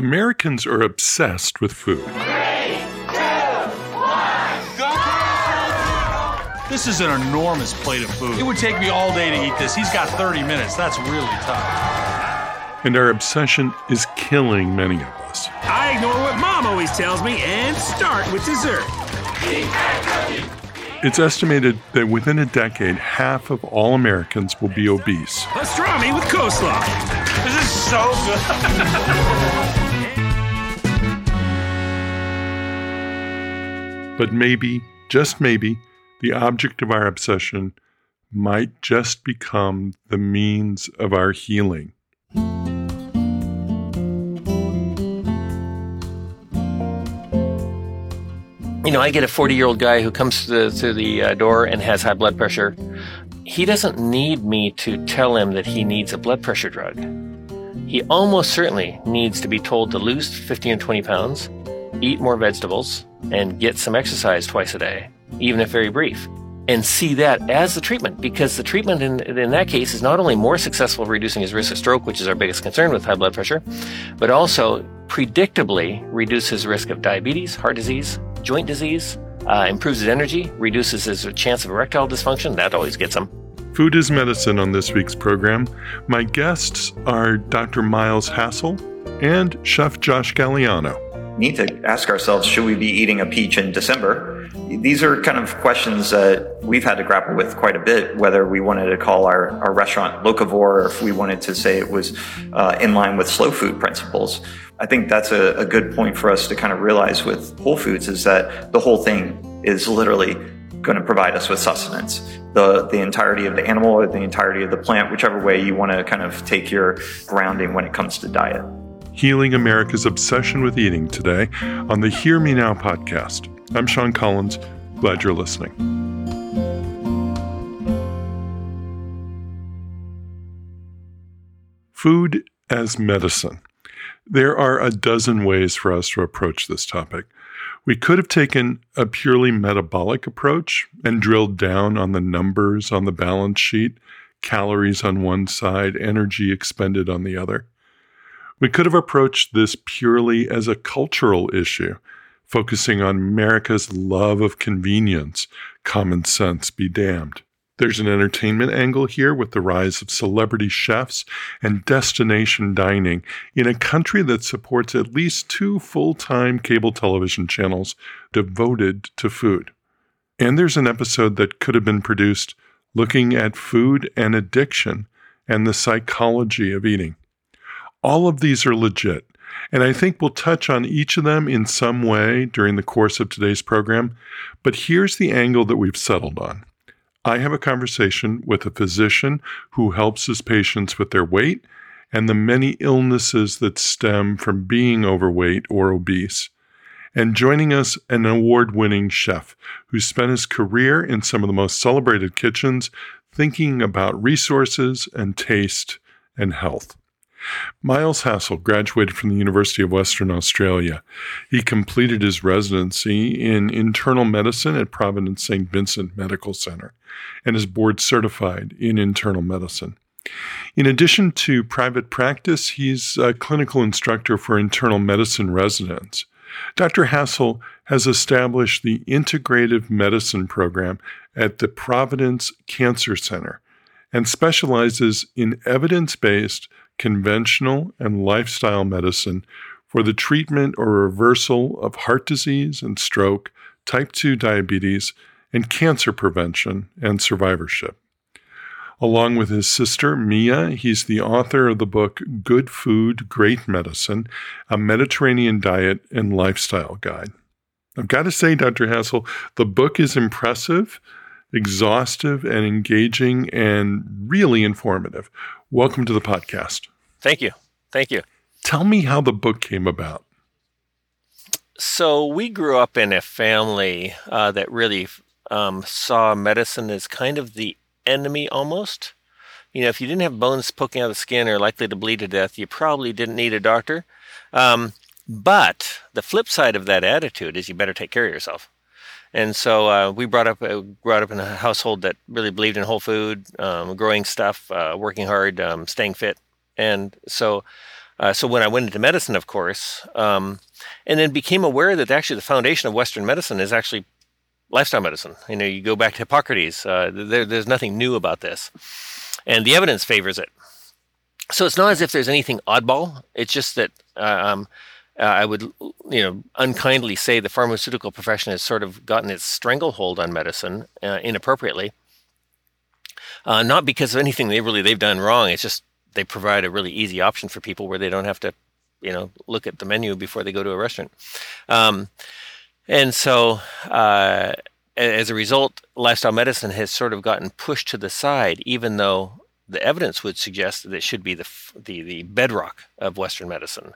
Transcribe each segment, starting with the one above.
Americans are obsessed with food. This is an enormous plate of food. It would take me all day to eat this. He's got 30 minutes. That's really tough. And our obsession is killing many of us. I ignore what mom always tells me and start with dessert. It's estimated that within a decade, half of all Americans will be obese. Pastrami with coleslaw. This is so good. But maybe, just maybe, the object of our obsession might just become the means of our healing. You know, I get a 40 year old guy who comes to the, to the uh, door and has high blood pressure. He doesn't need me to tell him that he needs a blood pressure drug. He almost certainly needs to be told to lose 15 or 20 pounds, eat more vegetables, and get some exercise twice a day, even if very brief and see that as the treatment because the treatment in, in that case is not only more successful reducing his risk of stroke, which is our biggest concern with high blood pressure, but also predictably reduces risk of diabetes, heart disease, joint disease, uh, improves his energy, reduces his chance of erectile dysfunction. That always gets him. Food is Medicine on this week's program. My guests are Dr. Miles Hassell and Chef Josh Galliano need to ask ourselves should we be eating a peach in December? These are kind of questions that we've had to grapple with quite a bit, whether we wanted to call our, our restaurant locavore or if we wanted to say it was uh, in line with slow food principles. I think that's a, a good point for us to kind of realize with Whole Foods is that the whole thing is literally going to provide us with sustenance. The, the entirety of the animal or the entirety of the plant, whichever way you want to kind of take your grounding when it comes to diet. Healing America's Obsession with Eating today on the Hear Me Now podcast. I'm Sean Collins. Glad you're listening. Food as medicine. There are a dozen ways for us to approach this topic. We could have taken a purely metabolic approach and drilled down on the numbers on the balance sheet, calories on one side, energy expended on the other. We could have approached this purely as a cultural issue, focusing on America's love of convenience, common sense be damned. There's an entertainment angle here with the rise of celebrity chefs and destination dining in a country that supports at least two full time cable television channels devoted to food. And there's an episode that could have been produced looking at food and addiction and the psychology of eating. All of these are legit. And I think we'll touch on each of them in some way during the course of today's program. But here's the angle that we've settled on. I have a conversation with a physician who helps his patients with their weight and the many illnesses that stem from being overweight or obese. And joining us, an award winning chef who spent his career in some of the most celebrated kitchens thinking about resources and taste and health. Miles Hassell graduated from the University of Western Australia. He completed his residency in internal medicine at Providence St. Vincent Medical Center and is board certified in internal medicine. In addition to private practice, he's a clinical instructor for internal medicine residents. Dr. Hassell has established the Integrative Medicine Program at the Providence Cancer Center and specializes in evidence based conventional and lifestyle medicine for the treatment or reversal of heart disease and stroke, type 2 diabetes, and cancer prevention and survivorship. Along with his sister, Mea, he's the author of the book Good Food, Great Medicine A Mediterranean Diet and Lifestyle Guide. I've got to say, Dr. Hassell, the book is impressive, exhaustive, and engaging, and really informative. Welcome to the podcast. Thank you. Thank you. Tell me how the book came about. So, we grew up in a family uh, that really um, saw medicine as kind of the enemy almost. You know, if you didn't have bones poking out of the skin or likely to bleed to death, you probably didn't need a doctor. Um, but the flip side of that attitude is you better take care of yourself. And so uh, we brought up uh, brought up in a household that really believed in whole food, um, growing stuff, uh, working hard, um, staying fit, and so Uh, so when I went into medicine, of course, um, and then became aware that actually the foundation of Western medicine is actually lifestyle medicine. You know, you go back to Hippocrates. Uh, there, there's nothing new about this, and the evidence favors it. So it's not as if there's anything oddball. It's just that uh, um, uh, I would, you know, unkindly say the pharmaceutical profession has sort of gotten its stranglehold on medicine uh, inappropriately. Uh, not because of anything they really they've done wrong. It's just they provide a really easy option for people where they don't have to, you know, look at the menu before they go to a restaurant. Um, and so, uh, as a result, lifestyle medicine has sort of gotten pushed to the side, even though the evidence would suggest that it should be the the, the bedrock of Western medicine.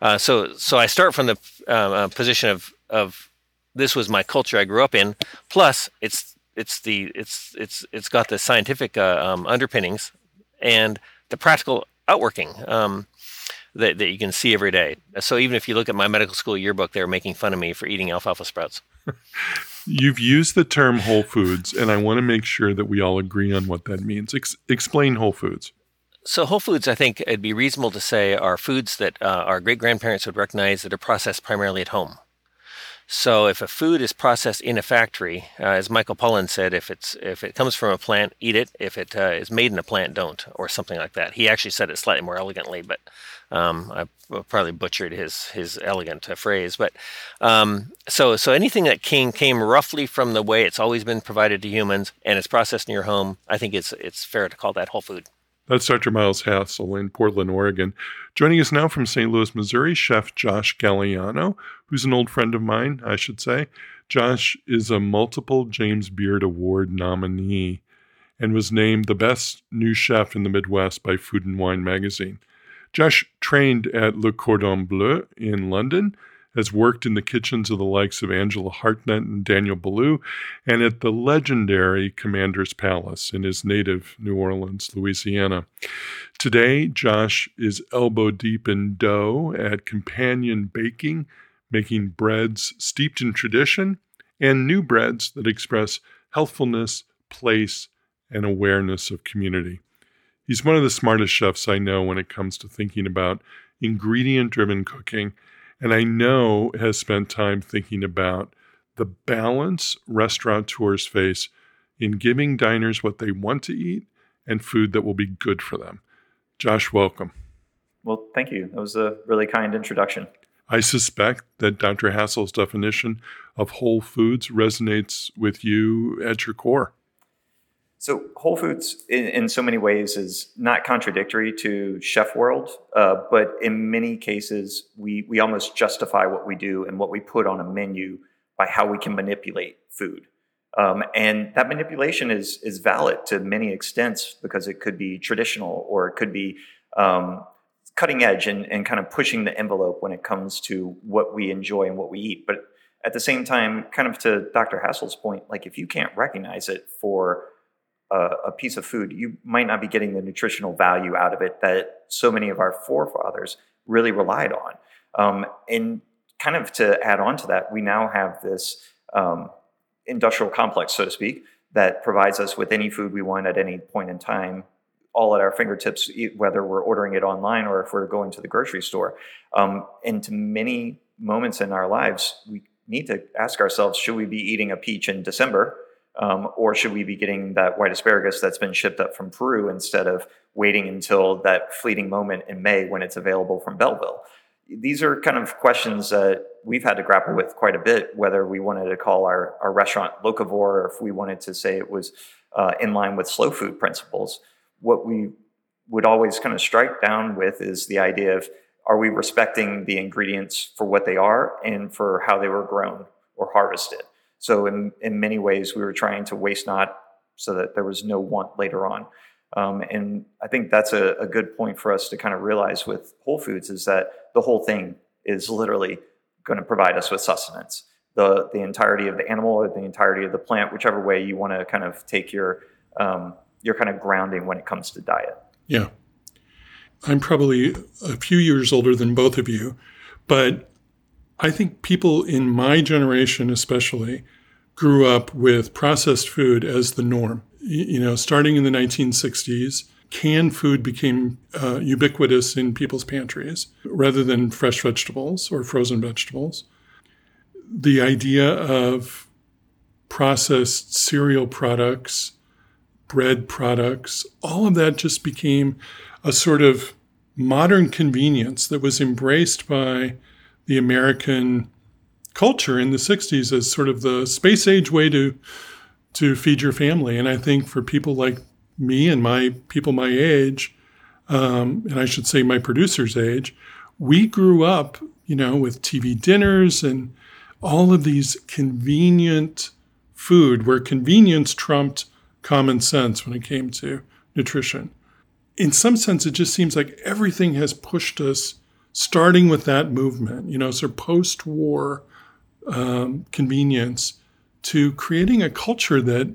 Uh, so, so I start from the uh, uh, position of of this was my culture I grew up in. Plus, it's it's the it's it's it's got the scientific uh, um, underpinnings and the practical outworking um, that that you can see every day. So even if you look at my medical school yearbook, they're making fun of me for eating alfalfa sprouts. You've used the term whole foods, and I want to make sure that we all agree on what that means. Ex- explain whole foods. So, whole foods, I think it'd be reasonable to say, are foods that uh, our great grandparents would recognize that are processed primarily at home. So if a food is processed in a factory, uh, as Michael Pollan said, if it's if it comes from a plant, eat it. If it uh, is made in a plant, don't, or something like that. He actually said it slightly more elegantly, but um, I probably butchered his his elegant uh, phrase. But um, so so anything that came came roughly from the way it's always been provided to humans and it's processed in your home, I think it's it's fair to call that whole food. That's Dr. Miles Hassell in Portland, Oregon. Joining us now from St. Louis, Missouri, Chef Josh Galliano, who's an old friend of mine, I should say. Josh is a multiple James Beard Award nominee and was named the best new chef in the Midwest by Food and Wine magazine. Josh trained at Le Cordon Bleu in London has worked in the kitchens of the likes of Angela Hartnett and Daniel Boulud, and at the legendary Commander's Palace in his native New Orleans, Louisiana. Today, Josh is elbow deep in dough at Companion Baking, making breads steeped in tradition and new breads that express healthfulness, place, and awareness of community. He's one of the smartest chefs I know when it comes to thinking about ingredient driven cooking and I know has spent time thinking about the balance restaurateurs face in giving diners what they want to eat and food that will be good for them. Josh, welcome. Well, thank you. That was a really kind introduction. I suspect that Dr. Hassell's definition of whole foods resonates with you at your core. So Whole Foods, in, in, so many ways, is not contradictory to chef world, uh, but in many cases, we we almost justify what we do and what we put on a menu by how we can manipulate food, um, and that manipulation is is valid to many extents because it could be traditional or it could be um, cutting edge and, and kind of pushing the envelope when it comes to what we enjoy and what we eat, but at the same time, kind of to Dr. Hassell's point, like if you can't recognize it for a, a, piece of food, you might not be getting the nutritional value out of it that so many of our forefathers really relied on. Um, and kind of to add on to that, we now have this um, industrial complex, so to speak, that provides us with any food we want at any point in time, all at our fingertips, whether we're ordering it online or if we're going to the grocery store. Um, and to many moments in our lives, we need to ask ourselves should we be eating a peach in December? Um, or should we be getting that white asparagus that's been shipped up from Peru instead of waiting until that fleeting moment in May when it's available from Belleville? These are kind of questions that we've had to grapple with quite a bit, whether we wanted to call our, our restaurant locavore or if we wanted to say it was uh, in line with slow food principles. What we would always kind of strike down with is the idea of are we respecting the ingredients for what they are and for how they were grown or harvested? So in, in many ways, we were trying to waste not so that there was no want later on. Um, and I think that's a, a, good point for us to kind of realize with Whole Foods is that the whole thing is literally going to provide us with sustenance. The, the entirety of the animal or the entirety of the plant, whichever way you want to kind of take your, um, your kind of grounding when it comes to diet. Yeah. I'm probably a few years older than both of you, but I think people in my generation, especially, grew up with processed food as the norm. You know, starting in the 1960s, canned food became uh, ubiquitous in people's pantries rather than fresh vegetables or frozen vegetables. The idea of processed cereal products, bread products, all of that just became a sort of modern convenience that was embraced by the American culture in the 60s as sort of the space age way to to feed your family. And I think for people like me and my people my age, um, and I should say my producer's age, we grew up, you know, with TV dinners and all of these convenient food where convenience trumped common sense when it came to nutrition. In some sense, it just seems like everything has pushed us, starting with that movement, you know, so post war um, convenience, to creating a culture that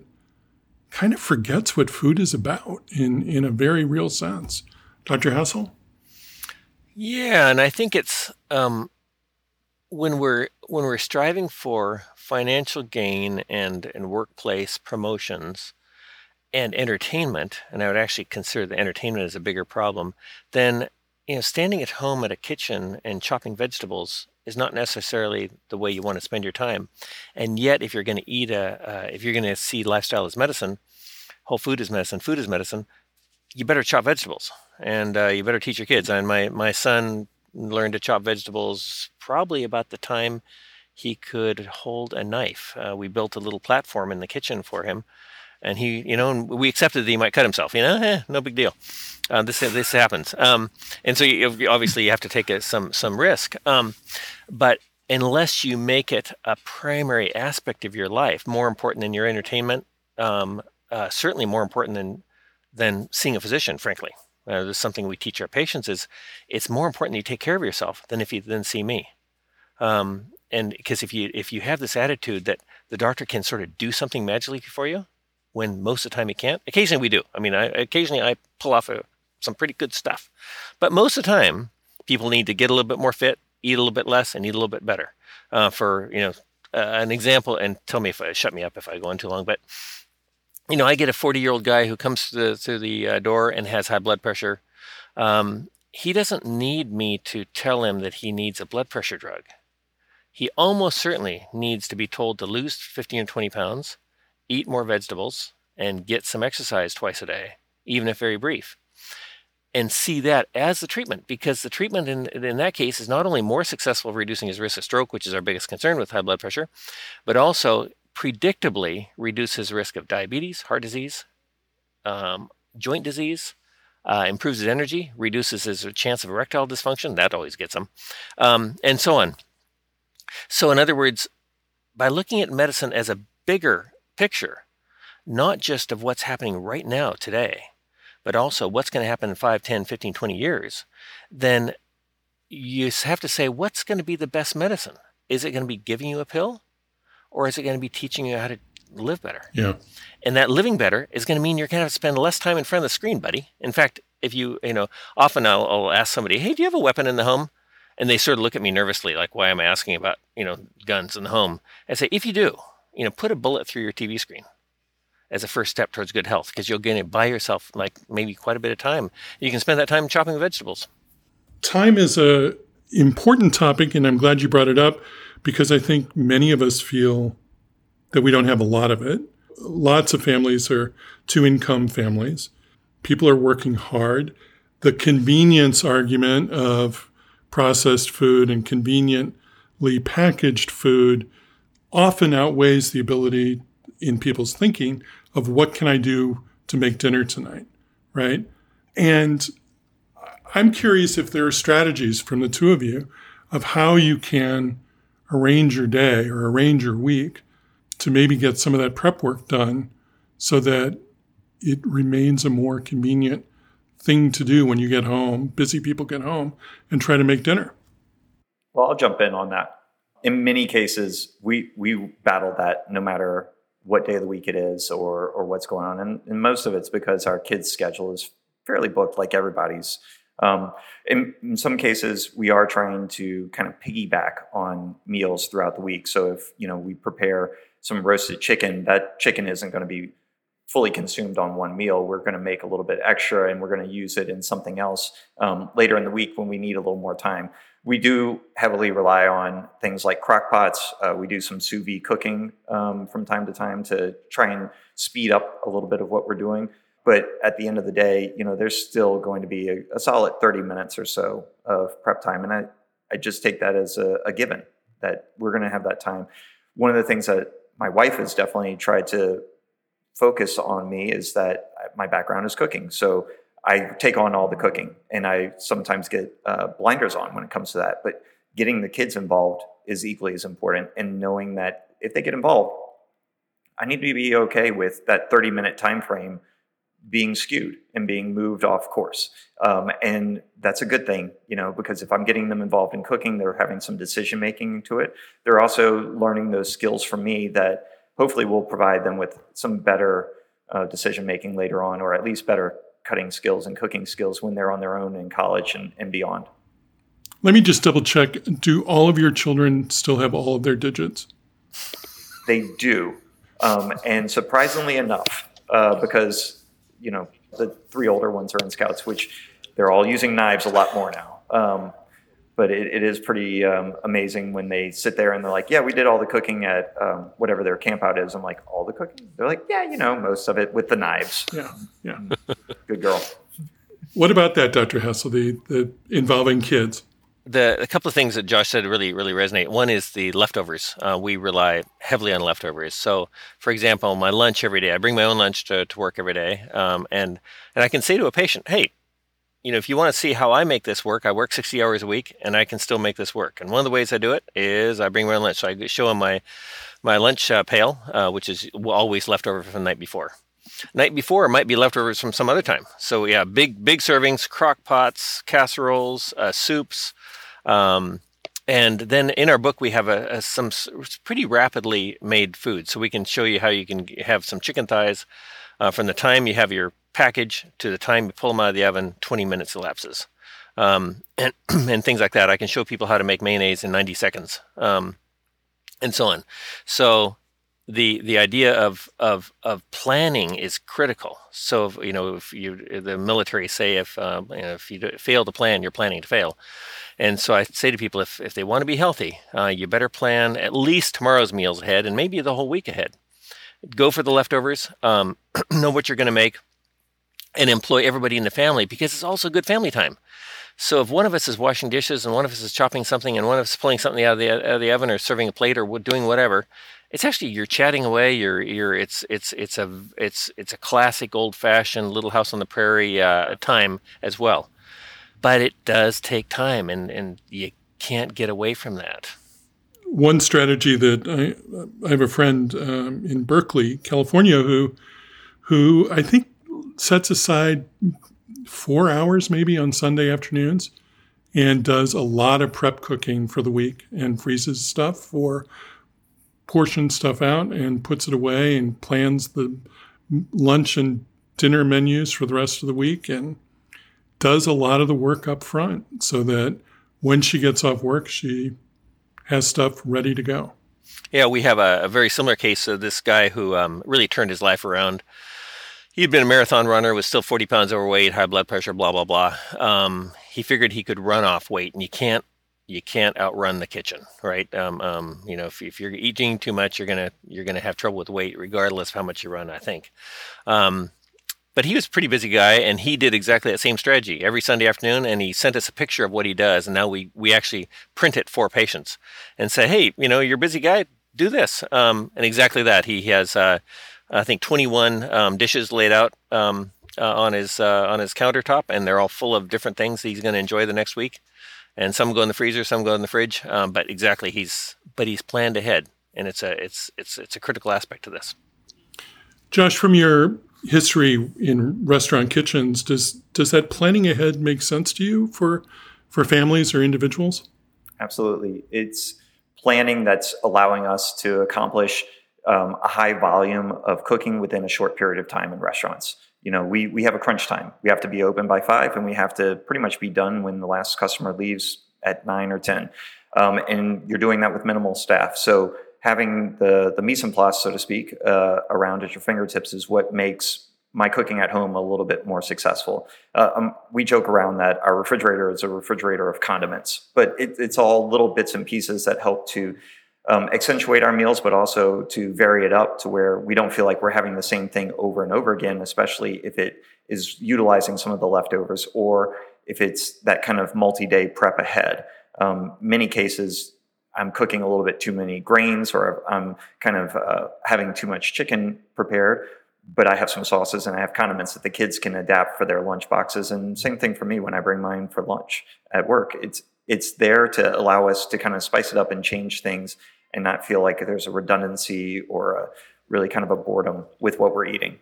kind of forgets what food is about in, in a very real sense. Dr. Hassell? Yeah, and I think it's um, when we're when we're striving for financial gain and and workplace promotions and entertainment, and I would actually consider the entertainment as a bigger problem, then you know standing at home at a kitchen and chopping vegetables is not necessarily the way you want to spend your time. And yet, if you're going to eat a, uh, if you're going to see lifestyle as medicine, whole food is medicine, food is medicine, you better chop vegetables and uh, you better teach your kids. And my, my son learned to chop vegetables probably about the time he could hold a knife. Uh, we built a little platform in the kitchen for him. And he, you know, we accepted that he might cut himself. You know, eh, no big deal. Uh, this this happens, um, and so you, obviously you have to take a, some some risk. Um, but unless you make it a primary aspect of your life, more important than your entertainment, um, uh, certainly more important than than seeing a physician. Frankly, uh, this is something we teach our patients: is it's more important that you take care of yourself than if you then see me. Um, and because if you if you have this attitude that the doctor can sort of do something magically for you, when most of the time he can't. Occasionally we do. I mean, I, occasionally I pull off a, some pretty good stuff, but most of the time people need to get a little bit more fit, eat a little bit less, and eat a little bit better. Uh, for you know, uh, an example, and tell me if I shut me up if I go on too long. But you know, I get a 40 year old guy who comes to the, the uh, door and has high blood pressure. Um, he doesn't need me to tell him that he needs a blood pressure drug. He almost certainly needs to be told to lose 15 or 20 pounds, eat more vegetables, and get some exercise twice a day, even if very brief and see that as the treatment because the treatment in, in that case is not only more successful reducing his risk of stroke, which is our biggest concern with high blood pressure, but also predictably reduces risk of diabetes, heart disease, um, joint disease, uh, improves his energy, reduces his chance of erectile dysfunction, that always gets him, um, and so on. So, in other words, by looking at medicine as a bigger picture, not just of what's happening right now, today, but also what's going to happen in 5, 10, 15, 20 years, then you have to say, what's going to be the best medicine? Is it going to be giving you a pill or is it going to be teaching you how to live better? Yeah. And that living better is going to mean you're going to have to spend less time in front of the screen, buddy. In fact, if you, you know, often I'll, I'll ask somebody, hey, do you have a weapon in the home? And they sort of look at me nervously, like, why am I asking about, you know, guns in the home? I say, if you do, you know, put a bullet through your TV screen as a first step towards good health because you'll gain it by yourself like maybe quite a bit of time. You can spend that time chopping vegetables. Time is a important topic and i'm glad you brought it up because i think many of us feel that we don't have a lot of it. Lots of families are two income families. People are working hard. The convenience argument of processed food and conveniently packaged food often outweighs the ability in people's thinking of what can I do to make dinner tonight, right? And I'm curious if there are strategies from the two of you of how you can arrange your day or arrange your week to maybe get some of that prep work done so that it remains a more convenient thing to do when you get home, busy people get home, and try to make dinner. Well, I'll jump in on that. In many cases, we we battle that no matter what day of the week it is or or what's going on. And, and most of it's because our kids' schedule is fairly booked, like everybody's. Um, in, in, some cases, we are trying to kind of piggyback on meals throughout the week. So if you know we prepare some roasted chicken, that chicken isn't going to be fully consumed on one meal. We're going to make a little bit extra and we're going to use it in something else um, later in the week when we need a little more time. We do heavily rely on things like crock pots. Uh, we do some sous vide cooking um, from time to time to try and speed up a little bit of what we're doing. But at the end of the day, you know, there's still going to be a, a solid 30 minutes or so of prep time. And I, I just take that as a, a given that we're going to have that time. One of the things that my wife has definitely tried to focus on me is that my background is cooking. So I take on all the cooking and I sometimes get uh, blinders on when it comes to that. But getting the kids involved is equally as important and knowing that if they get involved, I need to be okay with that 30 minute time frame being skewed and being moved off course. Um, and that's a good thing, you know, because if I'm getting them involved in cooking, they're having some decision making to it. They're also learning those skills from me that hopefully will provide them with some better uh, decision making later on, or at least better cutting skills and cooking skills when they're on their own in college and, and beyond. Let me just double check. Do all of your children still have all of their digits? They do. Um, and surprisingly enough, uh, because, you know, the three older ones are in scouts, which they're all using knives a lot more now. Um, but it, it is pretty um, amazing when they sit there and they're like, "Yeah, we did all the cooking at um, whatever their campout is." I'm like, "All the cooking?" They're like, "Yeah, you know, most of it with the knives." Yeah, yeah. Good girl. What about that, Dr. Hassell? The, the involving kids. The a couple of things that Josh said really really resonate. One is the leftovers. Uh, we rely heavily on leftovers. So, for example, my lunch every day. I bring my own lunch to, to work every day, um, and and I can say to a patient, "Hey, you know, if you want to see how I make this work, I work 60 hours a week and I can still make this work. And one of the ways I do it is I bring my lunch. So I show them my, my lunch uh, pail, uh, which is always leftover from the night before. Night before might be leftovers from some other time. So yeah, big, big servings, crock pots, casseroles, uh, soups. Um, and then in our book, we have a, a, some pretty rapidly made food. So we can show you how you can have some chicken thighs uh, from the time you have your package to the time you pull them out of the oven, 20 minutes elapses. Um, and, and things like that. I can show people how to make mayonnaise in 90 seconds, um, and so on. So the the idea of of of planning is critical. So if, you know if you the military say if um, you know, if you fail to plan, you're planning to fail. And so I say to people if if they want to be healthy, uh, you better plan at least tomorrow's meals ahead and maybe the whole week ahead. Go for the leftovers. Um, know what you're going to make and employ everybody in the family because it's also good family time. So if one of us is washing dishes and one of us is chopping something and one of us is pulling something out of the, out of the oven or serving a plate or doing whatever, it's actually you're chatting away. You're you're it's it's it's a it's it's a classic old fashioned Little House on the Prairie uh, time as well. But it does take time, and and you can't get away from that. One strategy that I I have a friend um, in Berkeley, California, who who I think sets aside four hours maybe on Sunday afternoons and does a lot of prep cooking for the week and freezes stuff for portions stuff out and puts it away and plans the lunch and dinner menus for the rest of the week and does a lot of the work up front so that when she gets off work she has stuff ready to go. Yeah we have a, a very similar case of this guy who um, really turned his life around he'd been a marathon runner, was still 40 pounds overweight, high blood pressure, blah, blah, blah. Um, he figured he could run off weight, and you can't you can't outrun the kitchen, right? Um, um, you know, if, if, you're eating too much, you're gonna you're gonna have trouble with weight, regardless of how much you run. I think. Um, but he was a pretty busy guy, and he did exactly that same strategy every Sunday afternoon. And he sent us a picture of what he does, and now we we actually print it for patients and say, hey, you know, you're a busy guy, do this. Um, and exactly that. He has. Uh, I think 21 um, dishes laid out um, uh, on his uh, on his countertop, and they're all full of different things he's going to enjoy the next week. And some go in the freezer, some go in the fridge. Um, but exactly, he's but he's planned ahead, and it's a it's it's it's a critical aspect to this. Josh, from your history in restaurant kitchens, does does that planning ahead make sense to you for for families or individuals? Absolutely, it's planning that's allowing us to accomplish um, a high volume of cooking within a short period of time in restaurants. You know, we we have a crunch time. We have to be open by five, and we have to pretty much be done when the last customer leaves at nine or ten. Um, and you're doing that with minimal staff. So having the the mise en place, so to speak, uh, around at your fingertips is what makes my cooking at home a little bit more successful. Uh, um, we joke around that our refrigerator is a refrigerator of condiments, but it, it's all little bits and pieces that help to um, accentuate our meals, but also to vary it up to where we don't feel like we're having the same thing over and over again, especially if it is utilizing some of the leftovers or if it's that kind of multi-day prep ahead. Um, many cases, I'm cooking a little bit too many grains or I'm kind of uh, having too much chicken prepared but I have some sauces and I have condiments that the kids can adapt for their lunch boxes. And same thing for me when I bring mine for lunch at work. It's it's there to allow us to kind of spice it up and change things and not feel like there's a redundancy or a really kind of a boredom with what we're eating.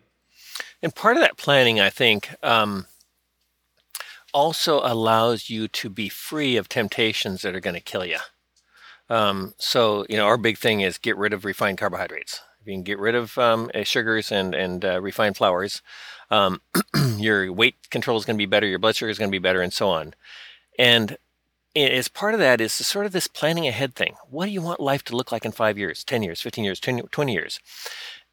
And part of that planning, I think, um, also allows you to be free of temptations that are going to kill you. Um, so, you know, our big thing is get rid of refined carbohydrates If you can get rid of um, uh, sugars and and uh, refined flours, um, your weight control is going to be better, your blood sugar is going to be better, and so on. And as part of that is sort of this planning ahead thing. What do you want life to look like in five years, 10 years, 15 years, 20 years?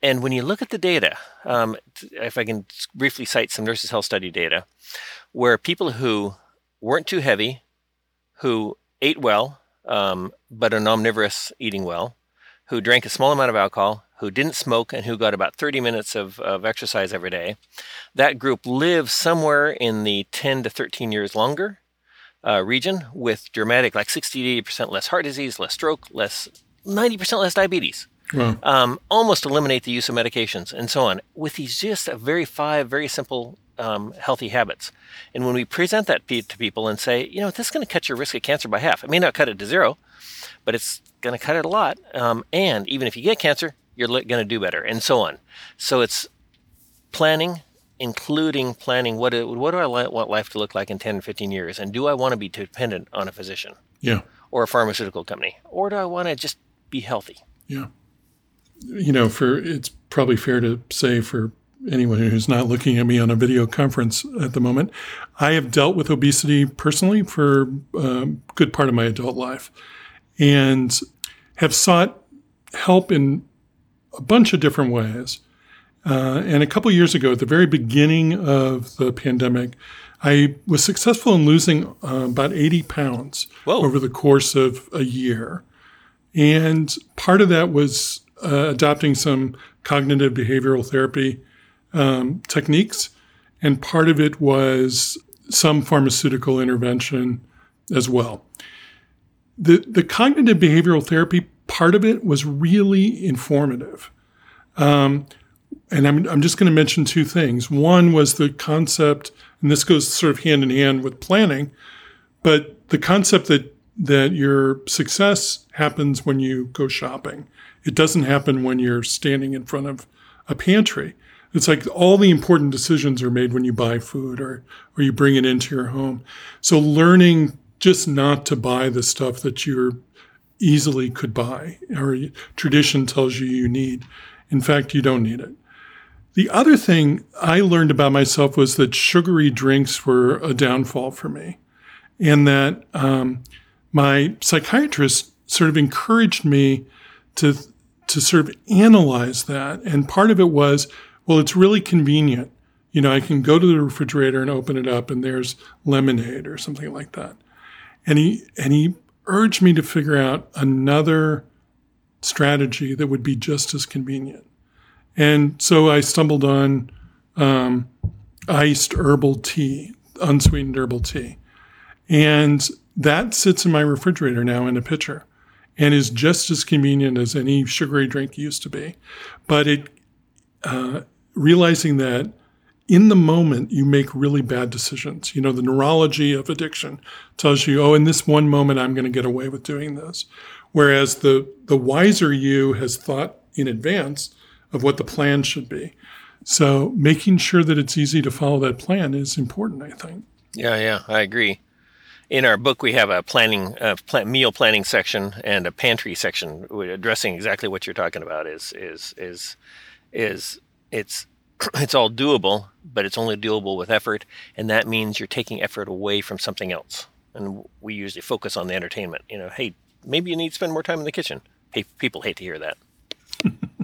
And when you look at the data, um, if I can briefly cite some nurses' health study data, where people who weren't too heavy, who ate well, um, but an omnivorous eating well, who drank a small amount of alcohol, who didn't smoke and who got about 30 minutes of, of exercise every day. That group lived somewhere in the 10 to 13 years longer uh, region with dramatic, like 60 to 80% less heart disease, less stroke, less 90% less diabetes. Wow. Um, almost eliminate the use of medications and so on with these just very five very simple um, healthy habits. And when we present that to people and say, you know, this is going to cut your risk of cancer by half. It may not cut it to zero, but it's going to cut it a lot. Um, and even if you get cancer, you're going to do better, and so on. So it's planning, including planning what do, what do I want life to look like in 10 15 years, and do I want to be dependent on a physician? Yeah. Or a pharmaceutical company, or do I want to just be healthy? Yeah. You know, for it's probably fair to say for anyone who's not looking at me on a video conference at the moment, I have dealt with obesity personally for a um, good part of my adult life, and have sought help in a bunch of different ways. Uh, and a couple years ago, at the very beginning of the pandemic, I was successful in losing uh, about 80 pounds Whoa. over the course of a year. And part of that was uh, adopting some cognitive behavioral therapy um, techniques. And part of it was some pharmaceutical intervention as well. The, the cognitive behavioral therapy part of it was really informative. Um, and I'm, I'm just going to mention two things. One was the concept, and this goes sort of hand in hand with planning, but the concept that that your success happens when you go shopping. It doesn't happen when you're standing in front of a pantry. It's like all the important decisions are made when you buy food or or you bring it into your home. So learning just not to buy the stuff that you're easily could buy or tradition tells you you need. In fact, you don't need it. The other thing I learned about myself was that sugary drinks were a downfall for me, and that um, my psychiatrist sort of encouraged me to to sort of analyze that. And part of it was, well, it's really convenient. You know, I can go to the refrigerator and open it up, and there's lemonade or something like that. And he and he urged me to figure out another strategy that would be just as convenient. And so I stumbled on um, iced herbal tea, unsweetened herbal tea. And that sits in my refrigerator now in a pitcher and is just as convenient as any sugary drink used to be. But it, uh, realizing that in the moment, you make really bad decisions. You know, the neurology of addiction tells you, oh, in this one moment, I'm going to get away with doing this. Whereas the, the wiser you has thought in advance of what the plan should be. So making sure that it's easy to follow that plan is important, I think. Yeah, yeah, I agree. In our book, we have a planning, uh, plan, meal planning section and a pantry section addressing exactly what you're talking about. Is is is is it's it's all doable, but it's only doable with effort, and that means you're taking effort away from something else. And we usually focus on the entertainment. You know, hey, maybe you need to spend more time in the kitchen. Hey, people hate to hear that.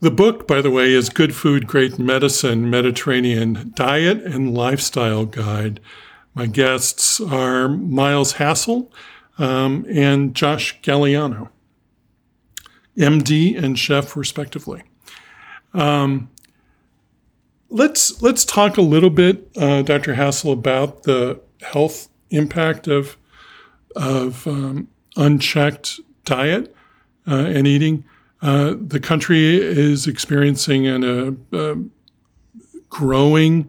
The book, by the way, is Good Food, Great Medicine Mediterranean Diet and Lifestyle Guide. My guests are Miles Hassell um, and Josh Galliano, MD and chef, respectively. Um, let's let's talk a little bit, uh, Dr. Hassell, about the health impact of of um, unchecked diet uh, and eating. Uh, the country is experiencing an, a, a growing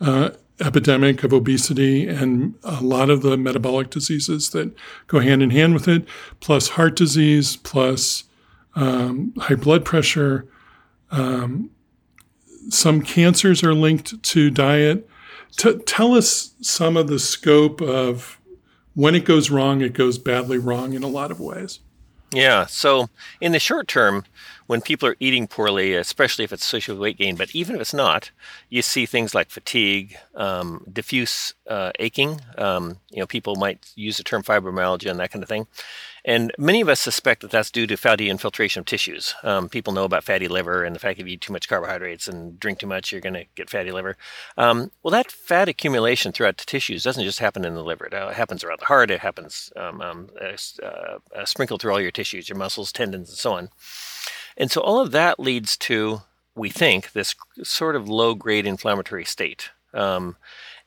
uh, epidemic of obesity and a lot of the metabolic diseases that go hand in hand with it, plus heart disease, plus um, high blood pressure. Um, some cancers are linked to diet. T- tell us some of the scope of when it goes wrong, it goes badly wrong in a lot of ways. Yeah. So in the short term, when people are eating poorly, especially if it's associated with weight gain, but even if it's not, you see things like fatigue, um, diffuse uh, aching. Um, you know, people might use the term fibromyalgia and that kind of thing. And many of us suspect that that's due to fatty infiltration of tissues. Um, people know about fatty liver and the fact that if you eat too much carbohydrates and drink too much, you're going to get fatty liver. Um, well, that fat accumulation throughout the tissues doesn't just happen in the liver. It uh, happens around the heart. It happens um, um uh, uh, sprinkled through all your tissues, your muscles, tendons, and so on. And so all of that leads to, we think, this sort of low grade inflammatory state. Um,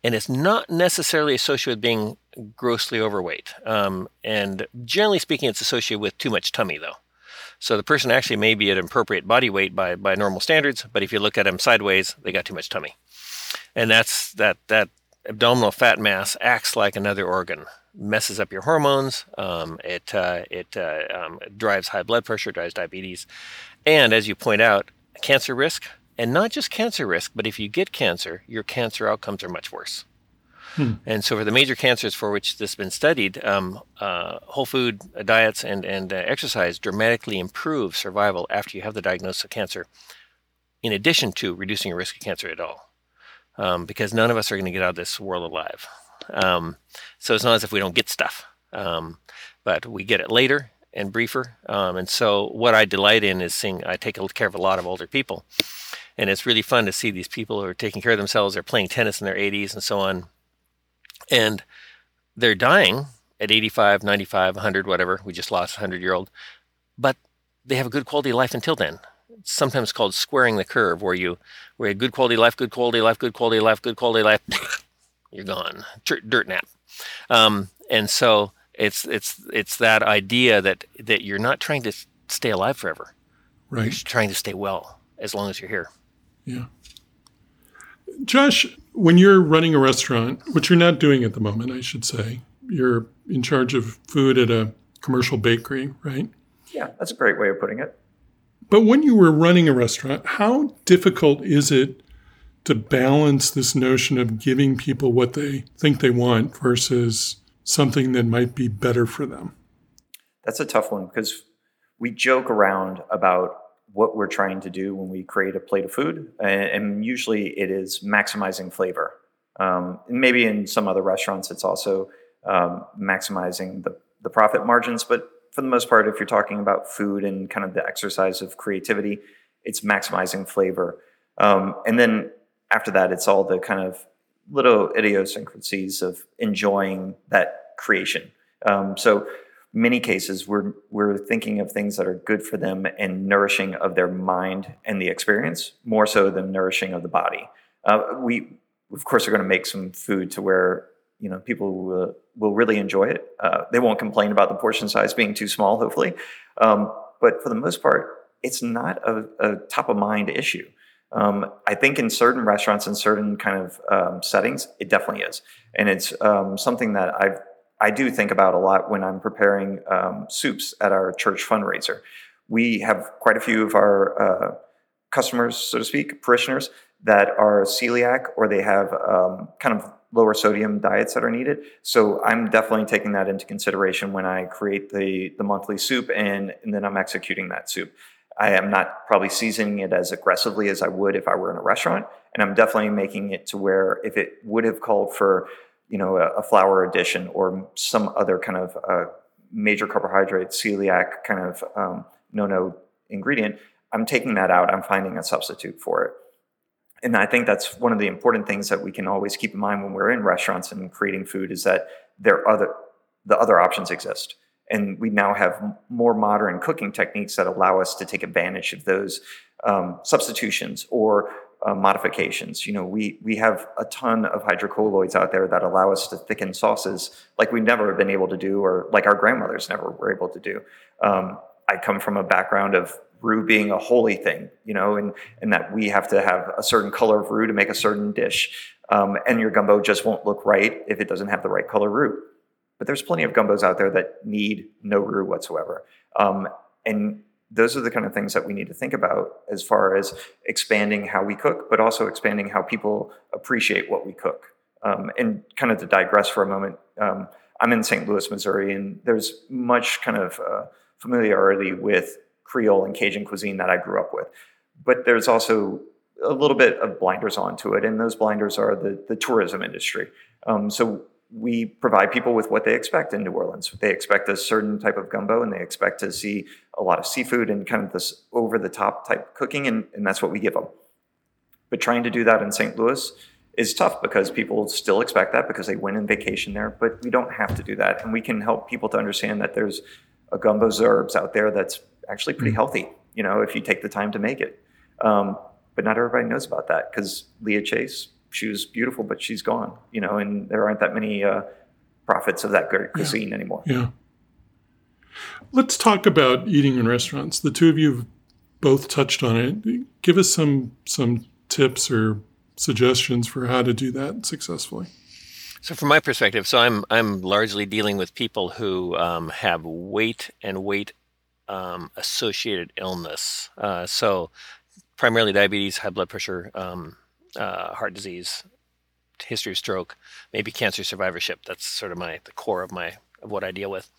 and it's not necessarily associated with being grossly overweight. Um, and generally speaking, it's associated with too much tummy, though. So the person actually may be at appropriate body weight by, by normal standards, but if you look at them sideways, they got too much tummy. And that's that that abdominal fat mass acts like another organ messes up your hormones. Um, it uh, it uh, um, drives high blood pressure, drives diabetes, and as you point out, cancer risk. And not just cancer risk, but if you get cancer, your cancer outcomes are much worse. Hmm. And so, for the major cancers for which this has been studied, um, uh, whole food diets and, and uh, exercise dramatically improve survival after you have the diagnosis of cancer, in addition to reducing your risk of cancer at all. Um, because none of us are going to get out of this world alive. Um, so it's not as if we don't get stuff, um, but we get it later and briefer. Um, and so what I delight in is seeing, I take care of a lot of older people. And it's really fun to see these people who are taking care of themselves. They're playing tennis in their 80s and so on. And they're dying at 85, 95, 100, whatever. We just lost a 100 year old. But they have a good quality of life until then. It's sometimes called squaring the curve, where you, where you good quality life, good quality life, good quality life, good quality life you're gone. Dirt nap. Um, and so it's it's it's that idea that that you're not trying to stay alive forever. Right. You're trying to stay well as long as you're here. Yeah. Josh, when you're running a restaurant, which you're not doing at the moment, I should say, you're in charge of food at a commercial bakery, right? Yeah, that's a great way of putting it. But when you were running a restaurant, how difficult is it to balance this notion of giving people what they think they want versus something that might be better for them? That's a tough one because we joke around about what we're trying to do when we create a plate of food, and, usually it is maximizing flavor. Um, maybe in some other restaurants, it's also um, maximizing the, the profit margins, but for the most part, if you're talking about food and kind of the exercise of creativity, it's maximizing flavor. Um, and then after that, it's all the kind of little idiosyncrasies of enjoying that creation. Um, so many cases we're we're thinking of things that are good for them and nourishing of their mind and the experience more so than nourishing of the body. Uh, we of course are going to make some food to where you know people will, will really enjoy it. Uh, they won't complain about the portion size being too small, hopefully. Um, but for the most part, it's not a, a top of mind issue. Um, I think in certain restaurants and certain kind of um, settings, it definitely is, and it's um, something that I I do think about a lot when I'm preparing um, soups at our church fundraiser. We have quite a few of our uh, customers, so to speak, parishioners that are celiac or they have um, kind of lower sodium diets that are needed. So I'm definitely taking that into consideration when I create the the monthly soup and, and then I'm executing that soup. I am not probably seasoning it as aggressively as I would if I were in a restaurant, and I'm definitely making it to where if it would have called for, you know, a, a flour addition or some other kind of uh, major carbohydrate, celiac kind of um, no no ingredient, I'm taking that out. I'm finding a substitute for it. And I think that's one of the important things that we can always keep in mind when we're in restaurants and creating food is that there are other the other options exist. And we now have more modern cooking techniques that allow us to take advantage of those um, substitutions or uh, modifications. You know, we we have a ton of hydrocolloids out there that allow us to thicken sauces like we've never been able to do, or like our grandmothers never were able to do. Um, I come from a background of roux being a holy thing, you know, and and that we have to have a certain color of roux to make a certain dish, um, and your gumbo just won't look right if it doesn't have the right color roux. But there's plenty of gumbos out there that need no roux whatsoever, um, and those are the kind of things that we need to think about as far as expanding how we cook, but also expanding how people appreciate what we cook. Um, and kind of to digress for a moment, um, I'm in St. Louis, Missouri, and there's much kind of uh, familiarity with Creole and Cajun cuisine that I grew up with. But there's also a little bit of blinders onto it, and those blinders are the, the tourism industry. Um, so we provide people with what they expect in New Orleans. They expect a certain type of gumbo and they expect to see a lot of seafood and kind of this over the top type cooking, and, and that's what we give them. But trying to do that in St. Louis is tough because people still expect that because they went on vacation there, but we don't have to do that. And we can help people to understand that there's a gumbo z'herbes out there that's actually pretty mm. healthy, you know, if you take the time to make it. Um, but not everybody knows about that because Leah Chase she was beautiful, but she's gone, you know, and there aren't that many uh, prophets of that great cuisine yeah. anymore. Yeah. Let's talk about eating in restaurants. The two of you have both touched on it. Give us some some tips or suggestions for how to do that successfully. So, from my perspective, so I'm I'm largely dealing with people who um, have weight and weight um, associated illness. Uh, so, primarily diabetes, high blood pressure, um, uh, heart disease, history of stroke, maybe cancer survivorship. That's sort of my the core of my of what I deal with.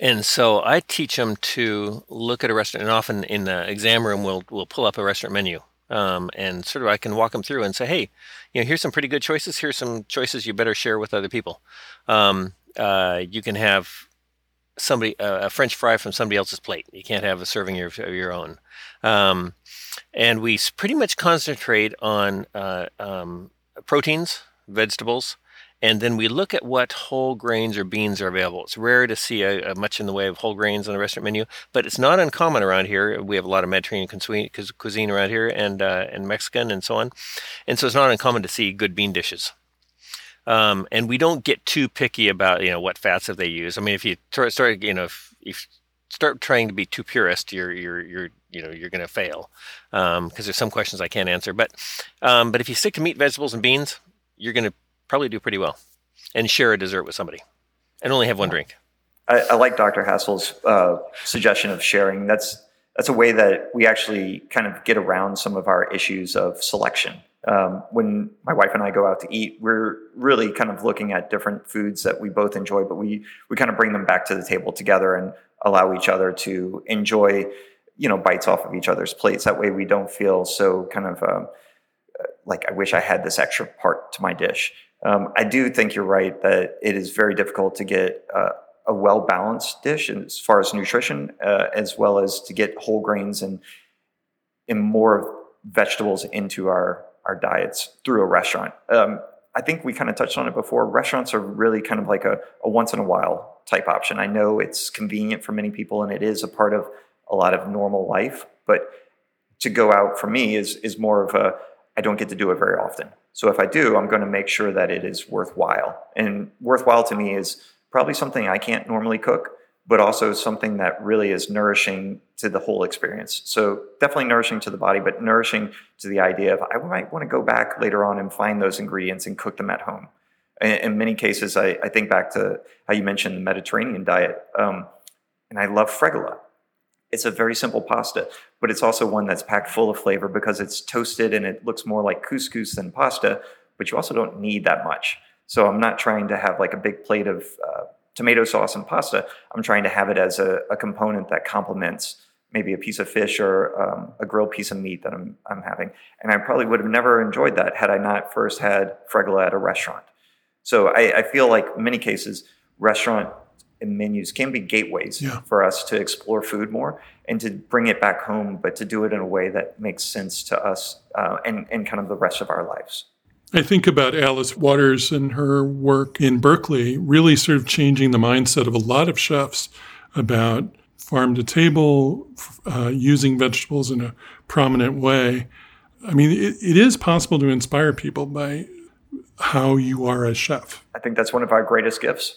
And so I teach them to look at a restaurant, and often in the exam room, we'll we'll pull up a restaurant menu, um, and sort of I can walk them through and say, hey, you know, here's some pretty good choices. Here's some choices you better share with other people. Um, uh, you can have somebody uh, a French fry from somebody else's plate. You can't have a serving of your own. Um, and we pretty much concentrate on uh, um, proteins, vegetables, and then we look at what whole grains or beans are available. It's rare to see a, a much in the way of whole grains on the restaurant menu, but it's not uncommon around here. We have a lot of Mediterranean cuisine around here, and uh, and Mexican and so on, and so it's not uncommon to see good bean dishes. Um, and we don't get too picky about you know what fats have they used. I mean, if you start you know if, if start trying to be too purist, you're you're you're you know you're going to fail because um, there's some questions I can't answer. But um, but if you stick to meat, vegetables, and beans, you're going to probably do pretty well. And share a dessert with somebody, and only have one drink. I, I like Dr. Hassell's uh, suggestion of sharing. That's that's a way that we actually kind of get around some of our issues of selection. Um, when my wife and I go out to eat, we're really kind of looking at different foods that we both enjoy, but we we kind of bring them back to the table together and allow each other to enjoy you know bites off of each other's plates. That way we don't feel so kind of um, like i wish i had this extra part to my dish. Um, i do think you're right that it is very difficult to get uh, a well balanced dish as far as nutrition uh, as well as to get whole grains and and more vegetables into our our diets through a restaurant um, I think we kind of touched on it before. Restaurants are really kind of like a, a once in a while type option. I know it's convenient for many people and it is a part of a lot of normal life, but to go out for me is is more of a I don't get to do it very often. So if I do, I'm going to make sure that it is worthwhile. And worthwhile to me is probably something I can't normally cook, but also something that really is nourishing to the whole experience. So definitely nourishing to the body, but nourishing to the idea of I might want to go back later on and find those ingredients and cook them at home. In, many cases, I, I, think back to how you mentioned the Mediterranean diet, um, and I love fregola. It's a very simple pasta, but it's also one that's packed full of flavor because it's toasted and it looks more like couscous than pasta, but you also don't need that much. So I'm not trying to have like a big plate of uh, tomato sauce and pasta, I'm trying to have it as a, a component that complements maybe a piece of fish or um, a grilled piece of meat that I'm, I'm having. And I probably would have never enjoyed that had I not first had fregola at a restaurant. So I, I feel like in many cases, restaurant and menus can be gateways Yeah. for us to explore food more and to bring it back home, but to do it in a way that makes sense to us uh, and, and kind of the rest of our lives. I think about Alice Waters and her work in Berkeley, really sort of changing the mindset of a lot of chefs about farm to table, uh, using vegetables in a prominent way. I mean, it, it is possible to inspire people by how you are a chef. I think that's one of our greatest gifts.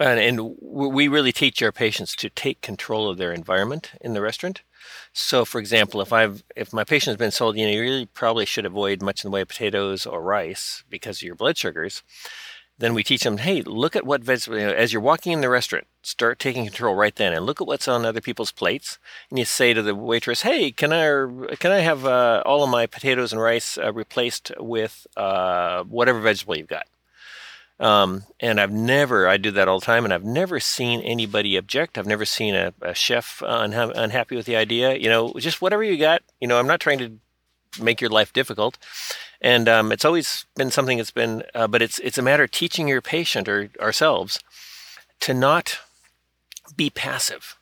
And, and we really teach our patients to take control of their environment in the restaurant. So, for example, if I've if my patient has been told, you know, you really probably should avoid much in the way of potatoes or rice because of your blood sugars, then we teach them, hey, look at what vegetable. You know, as you're walking in the restaurant, start taking control right then, and look at what's on other people's plates. And you say to the waitress, hey, can I can I have uh, all of my potatoes and rice uh, replaced with uh, whatever vegetable you've got? Um, and I've never, I do that all the time, and I've never seen anybody object. I've never seen a, a chef unha- unhappy with the idea. You know, just whatever you got. You know, I'm not trying to make your life difficult, and um, it's always been something that's been. Uh, but it's it's a matter of teaching your patient or ourselves to not be passive.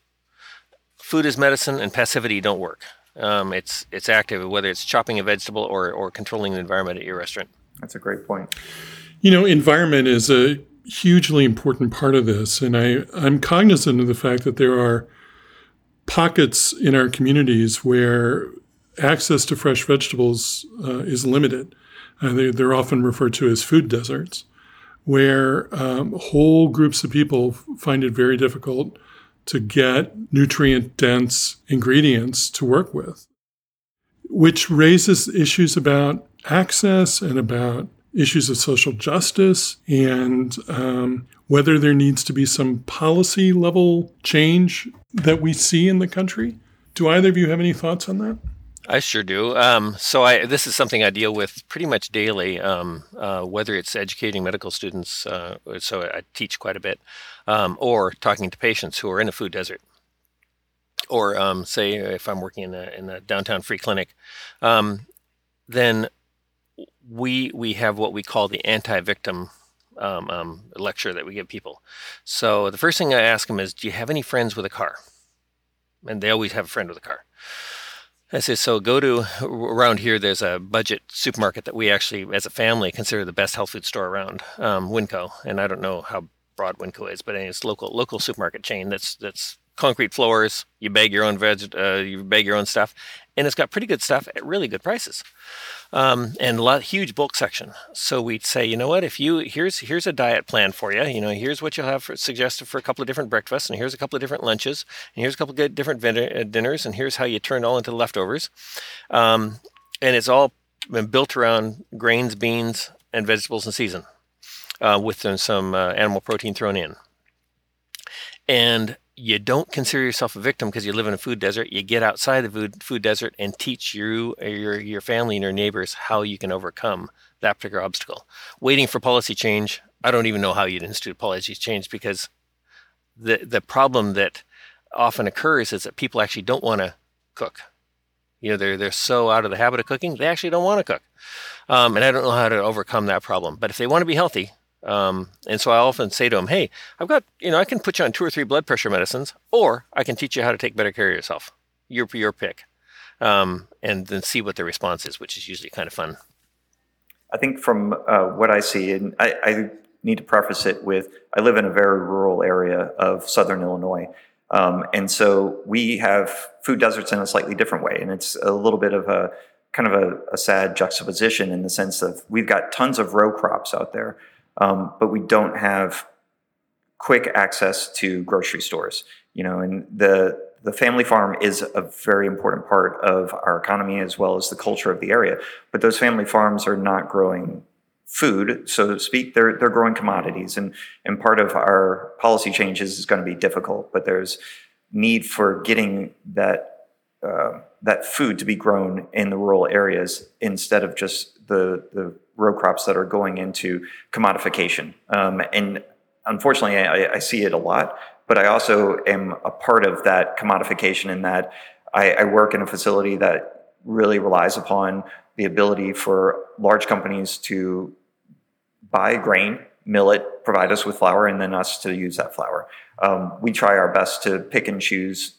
Food is medicine, and passivity don't work. Um, it's it's active, whether it's chopping a vegetable or or controlling the environment at your restaurant. That's a great point. You know, environment is a hugely important part of this. And I, I'm cognizant of the fact that there are pockets in our communities where access to fresh vegetables uh, is limited. Uh, they, they're often referred to as food deserts, where um, whole groups of people find it very difficult to get nutrient dense ingredients to work with, which raises issues about access and about issues of social justice and um, whether there needs to be some policy level change that we see in the country. Do either of you have any thoughts on that? I sure do. Um, so I, this is something I deal with pretty much daily, um, uh, whether it's educating medical students, uh, so I teach quite a bit, um, or talking to patients who are in a food desert. Or um, say if I'm working in a, in a downtown free clinic, um, then we we have what we call the anti-victim um, um, lecture that we give people. So the first thing I ask them is, "Do you have any friends with a car?" And they always have a friend with a car. I say, so go to around here. There's a budget supermarket that we actually, as a family, consider the best health food store around, um, Winco. And I don't know how broad Winco is, but it's local local supermarket chain that's that's concrete floors. You bag your own veg, uh, you bag your own stuff, and it's got pretty good stuff at really good prices, um, and a lot huge bulk section. So we'd say, you know what? If you here's here's a diet plan for you. You know, here's what you'll have for, suggested for a couple of different breakfasts, and here's a couple of different lunches, and here's a couple of good different uh, dinners, and here's how you turn it all into leftovers, um, and it's all been built around grains, beans, and vegetables in season, uh, with some uh, animal protein thrown in, and you don't consider yourself a victim because you live in a food desert. You get outside the food, food desert and teach you, your, your family and your neighbors how you can overcome that particular obstacle. Waiting for policy change, I don't even know how you'd institute policy change because the, the problem that often occurs is that people actually don't want to cook. You know, they're, they're so out of the habit of cooking, they actually don't want to cook. Um, and I don't know how to overcome that problem. But if they want to be healthy, um, and so I often say to them, hey, I've got, you know, I can put you on two or three blood pressure medicines, or I can teach you how to take better care of yourself. Your, your pick. Um, and then see what the response is, which is usually kind of fun. I think from uh, what I see, and I, I, need to preface it with I live in a very rural area of southern Illinois. Um, and so we have food deserts in a slightly different way. And it's a little bit of a kind of a, a sad juxtaposition in the sense of we've got tons of row crops out there um, but we don't have quick access to grocery stores. You know, and the the family farm is a very important part of our economy as well as the culture of the area. But those family farms are not growing food, so to speak. They're they're growing commodities, and and part of our policy changes is going to be difficult. But there's need for getting that uh, that food to be grown in the rural areas instead of just the the row crops that are going into commodification. Um, and unfortunately, I, I, see it a lot, but I also am a part of that commodification in that I, I work in a facility that really relies upon the ability for large companies to buy grain mill it, provide us with flour, and then us to use that flour. Um, we try our best to pick and choose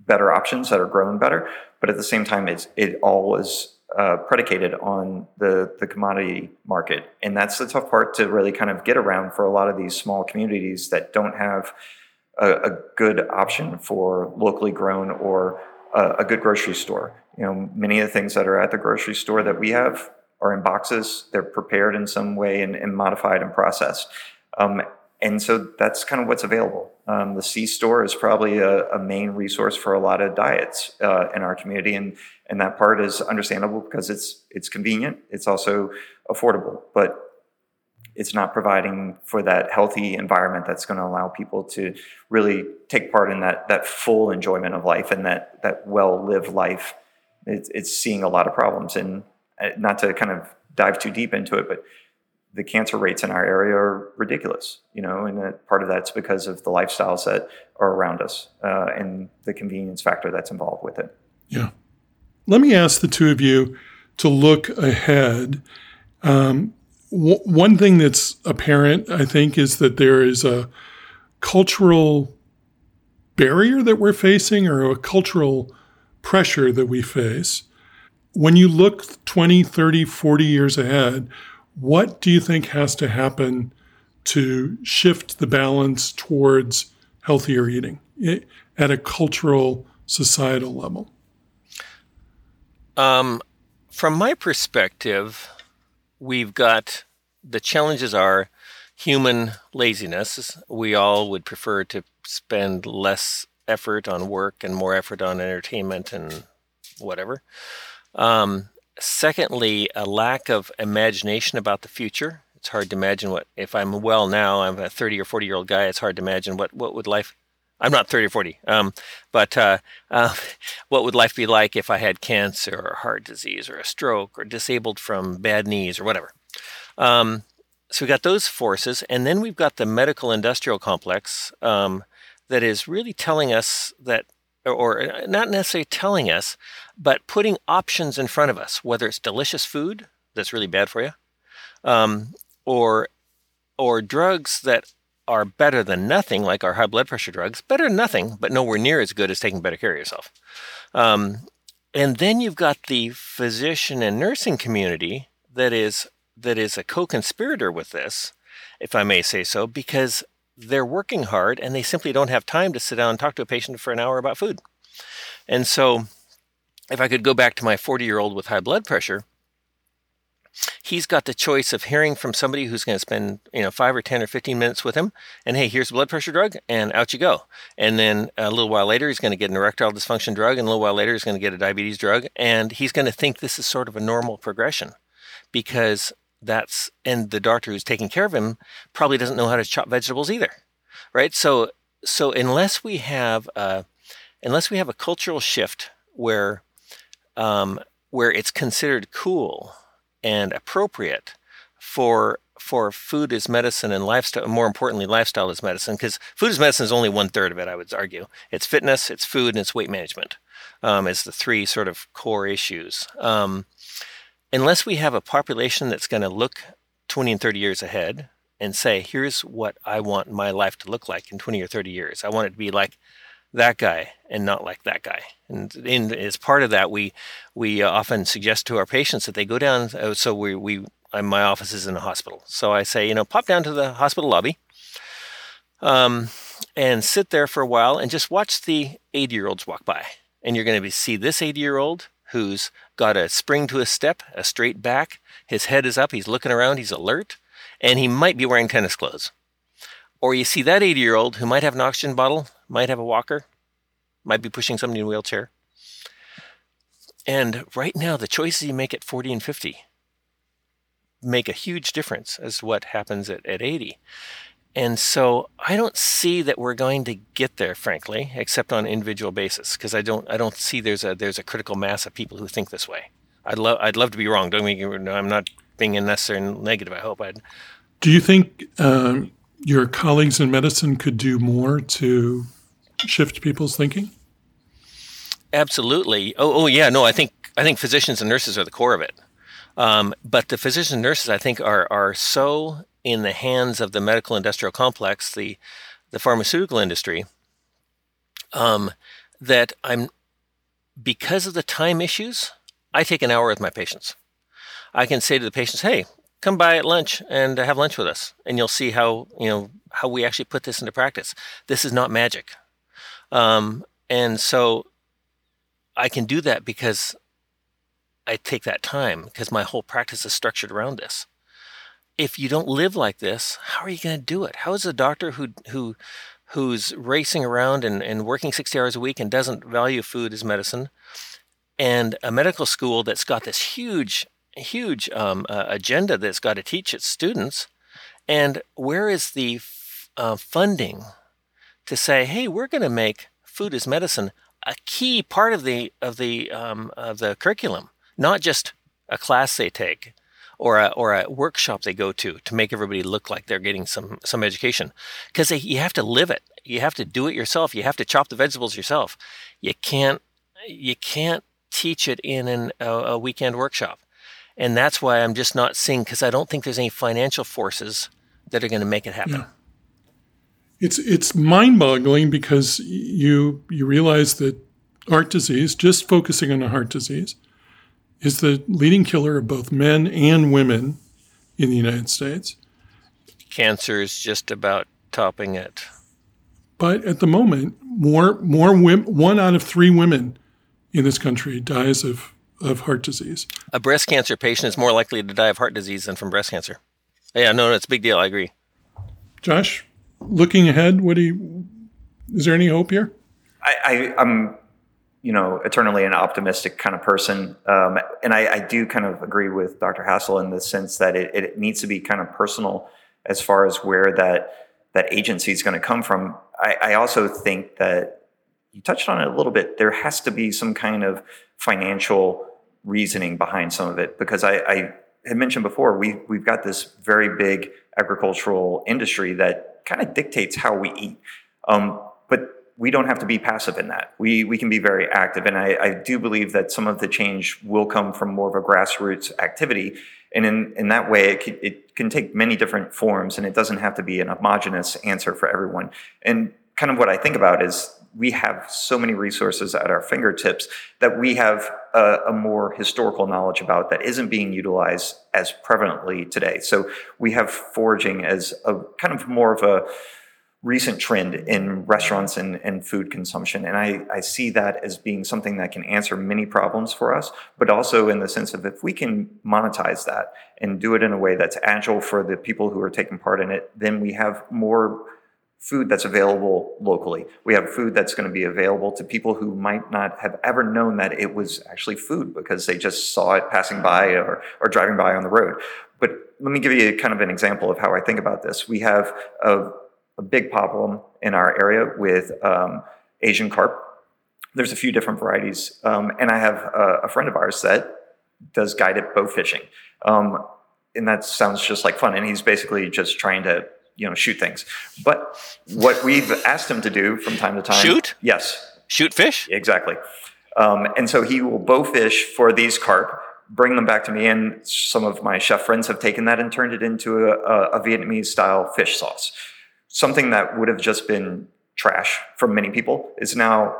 better options that are grown better, but at the same time, it's it all is uh, predicated on the the commodity market, and that's the tough part to really kind of get around for a lot of these small communities that don't have a, a good option for locally grown or a, a good grocery store. You know, many of the things that are at the grocery store that we have are in boxes. They're prepared in some way and, and modified and processed. Um, and so that's kind of what's available. Um, the C store is probably a, a, main resource for a lot of diets uh, in our community, and and that part is understandable because it's it's convenient. It's also affordable, but it's not providing for that healthy environment that's going to allow people to really take part in that that full enjoyment of life and that that well lived life. It's, it's seeing a lot of problems, and uh, not to kind of dive too deep into it, but the cancer rates in our area are ridiculous, you know, and that part of that's because of the lifestyles that are around us uh, and the convenience factor that's involved with it. Yeah. Let me ask the two of you to look ahead. Um, w- one thing that's apparent, I think, is that there is a cultural barrier that we're facing or a cultural pressure that we face. When you look 20, 30, 40 years ahead, what do you think has to happen to shift the balance towards healthier eating at a cultural, societal level? Um, from my perspective, we've got the challenges are human laziness. We all would prefer to spend less effort on work and more effort on entertainment and whatever. Um, secondly, a lack of imagination about the future. It's hard to imagine what if I'm well now. I'm a 30 or 40 year old guy. It's hard to imagine what what would life. I'm not 30 or 40, um, but uh, uh, what would life be like if I had cancer or heart disease or a stroke or disabled from bad knees or whatever? Um, so we've got those forces, and then we've got the medical industrial complex um, that is really telling us that or uh, not necessarily telling us, but putting options in front of us, whether it's delicious food that's really bad for you, um, or or drugs that are better than nothing, like our high blood pressure drugs, better than nothing, but nowhere near as good as taking better care of yourself. Um, and then you've got the physician and nursing community that is that is a co-conspirator with this, if I may say so, because they're working hard and they simply don't have time to sit down and talk to a patient for an hour about food. And so, if I could go back to my 40 year old with high blood pressure, he's got the choice of hearing from somebody who's going to spend you know five or 10 or 15 minutes with him and hey here's a blood pressure drug and out you go and then a little while later he's going to get an erectile dysfunction drug and a little while later he's going to get a diabetes drug and he's going to think this is sort of a normal progression because that's and the doctor who's taking care of him probably doesn't know how to chop vegetables either right? So so unless we have a, unless we have a cultural shift where um, where it's considered cool and appropriate for for food is medicine and lifestyle more importantly lifestyle is medicine because food is medicine is only one third of it i would argue. It's fitness it's food and it's weight management um, as the three sort of core issues. Um, unless we have a population that's going to look 20 and 30 years ahead and say, here's what I want my life to look like in 20 or 30 years. I want it to be like that guy and not like that guy. And as part of that, we we uh, often suggest to our patients that they go down. Uh, so we we my office is in a hospital, so I say, you know, pop down to the hospital lobby, um, and sit there for a while and just watch the 80 year olds walk by, and you're going to see this 80 year old who's got a spring to his step, a straight back. His head is up. He's looking around. He's alert. And he might be wearing tennis clothes. Or you see that 80 year old who might have an oxygen bottle, might have a walker, might be pushing somebody in a wheelchair. And right now, the choices you make at 40 and 50 make a huge difference as to what happens at, at 80. And so I don't see that we're going to get there, frankly, except on an individual basis, because I don't I don't see there's a there's a critical mass of people who think this way. I'd love I'd love to be wrong. Don't me I'm not being unnecessary and negative. I hope I'd. Do you think um, your colleagues in medicine could do more to shift people's thinking? Absolutely. Oh, oh yeah. No, I think I think physicians and nurses are the core of it. Um, but the physicians and nurses, I think, are are so in the hands of the medical industrial complex, the the pharmaceutical industry, um, that I'm because of the time issues, I take an hour with my patients. I can say to the patients, "Hey, come by at lunch and have lunch with us, and you'll see how you know how we actually put this into practice. This is not magic." Um, and so I can do that because I take that time because my whole practice is structured around this. If you don't live like this, how are you going to do it? How is a doctor who who who's racing around and, and working 60 hours a week and doesn't value food as medicine, and a medical school that's got this huge, huge um, uh, agenda that's got to teach its students, and where is the f- uh, funding to say, hey, we're going to make food as medicine a key part of the of the um, of the curriculum, not just a class they take or a, or a workshop they go to to make everybody look like they're getting some some education. Because you have to live it. You have to do it yourself. You have to chop the vegetables yourself. You can't you can't teach it in an, a, a weekend workshop. And that's why i'm just not seeing because i don't think there's any financial forces that are going to make it happen. Yeah. it's it's mind-boggling because you you realize that heart disease just focusing on a heart disease is the leading killer of both men and women in the United States. Cancer is just about topping it. But at the moment, more more women, one out of three women in this country dies of, of heart disease. A breast cancer patient is more likely to die of heart disease than from breast cancer. Yeah, no, it's a big deal. I agree. Josh, looking ahead, what do you? Is there any hope here? I, I I'm you know, eternally an optimistic kind of person. Um, and I, I, do kind of agree with Dr. Hassell in the sense that it, it needs to be kind of personal as far as where that that agency is going to come from. I, I, also think that you touched on it a little bit. There has to be some kind of financial reasoning behind some of it because I, I had mentioned before we we've got this very big agricultural industry that kind of dictates how we eat. Um, but we don't have to be passive in that. We we can be very active, and I, I, do believe that some of the change will come from more of a grassroots activity, and in in that way, it can, it can take many different forms, and it doesn't have to be an homogenous answer for everyone. And kind of what I think about is we have so many resources at our fingertips that we have a, a, more historical knowledge about that isn't being utilized as prevalently today. So we have foraging as a kind of more of a recent trend in restaurants and, and food consumption. And I, I see that as being something that can answer many problems for us, but also in the sense of if we can monetize that and do it in a way that's agile for the people who are taking part in it, then we have more food that's available locally. We have food that's going to be available to people who might not have ever known that it was actually food because they just saw it passing mm-hmm. by or, or driving by on the road. But let me give you kind of an example of how I think about this. We have a a big problem in our area with um, Asian carp. There's a few different varieties, um, and I have a, a, friend of ours that does guided bow fishing, um, and that sounds just like fun. And he's basically just trying to you know shoot things. But what we've asked him to do from time to time, shoot, yes, shoot fish, exactly. Um, and so he will bow fish for these carp bring them back to me. And some of my chef friends have taken that and turned it into a, a Vietnamese style fish sauce something that would have just been trash for many people is now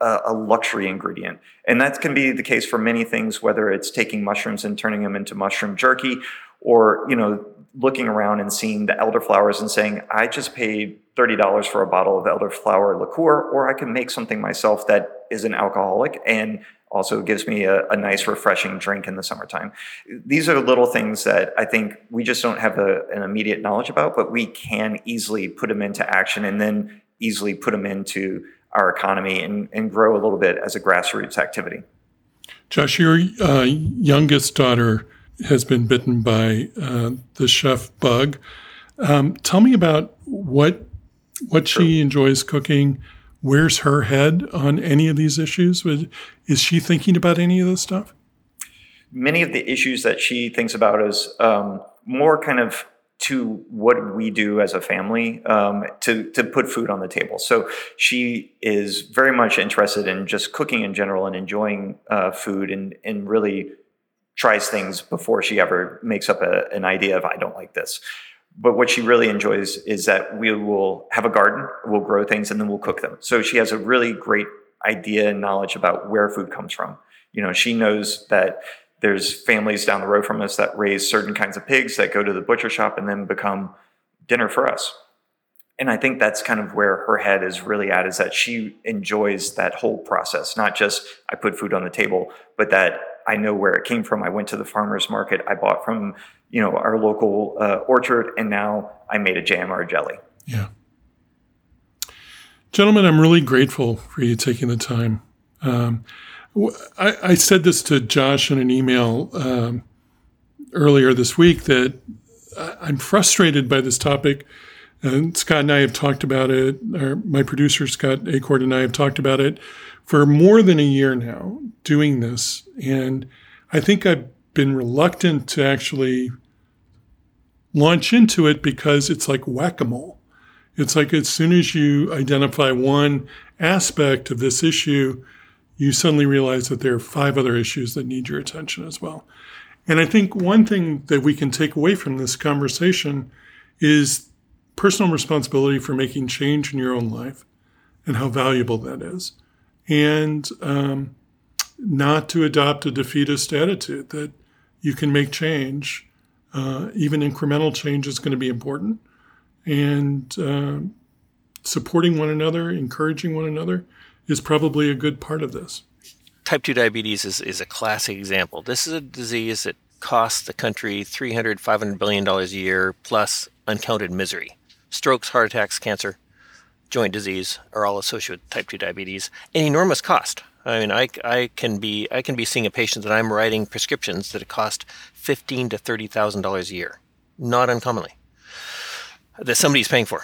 a, luxury ingredient. And that can be the case for many things, whether it's taking mushrooms and turning them into mushroom jerky or, you know, looking around and seeing the elderflowers and saying, I just paid $30 for a bottle of elderflower liqueur, or I can make something myself that isn't alcoholic and also gives me a, a, nice refreshing drink in the summertime. These are little things that i think we just don't have a, an immediate knowledge about but we can easily put them into action and then easily put them into our economy and, and grow a little bit as a grassroots activity. Josh your uh, youngest daughter has been bitten by uh, the chef bug. Um, tell me about what what sure. she enjoys cooking where's her head on any of these issues? Is she thinking about any of this stuff? Many of the issues that she thinks about is um, more kind of to what we do as a family um, to to put food on the table. So she is very much interested in just cooking in general and enjoying uh, food and and really tries things before she ever makes up a, an idea of I don't like this. But what she really enjoys is that we will have a garden, we'll grow things, and then we'll cook them. So she has a really great idea and knowledge about where food comes from. You know, she knows that there's families down the road from us that raise certain kinds of pigs that go to the butcher shop and then become dinner for us. And I think that's kind of where her head is really at is that she enjoys that whole process, not just I put food on the table, but that I know where it came from. I went to the farmer's market, I bought from, you know, our local uh, orchard, and now I made a jam or a jelly. Yeah. Gentlemen, I'm really grateful for you taking the time. Um, I, I, said this to Josh in an email um, earlier this week that I'm frustrated by this topic. And Scott and I have talked about it, or my producer, Scott Acord, and I have talked about it for more than a year now, doing this. And I think I've been reluctant to actually launch into it because it's like whack a mole. It's like as soon as you identify one aspect of this issue, you suddenly realize that there are five other issues that need your attention as well. And I think one thing that we can take away from this conversation is personal responsibility for making change in your own life and how valuable that is. And um, not to adopt a defeatist attitude that you can make change. Uh, even incremental change is going to be important and uh, supporting one another, encouraging one another is probably a good part of this. Type 2 diabetes is, is a classic example. This is a disease that costs the country 300, 500 billion dollars a year plus uncounted misery. Strokes, heart attacks, cancer, joint disease are all associated with type 2 diabetes. An enormous cost. I mean, I, I can be I can be seeing a patient that I'm writing prescriptions that cost fifteen to thirty thousand dollars a year, not uncommonly that somebody's paying for.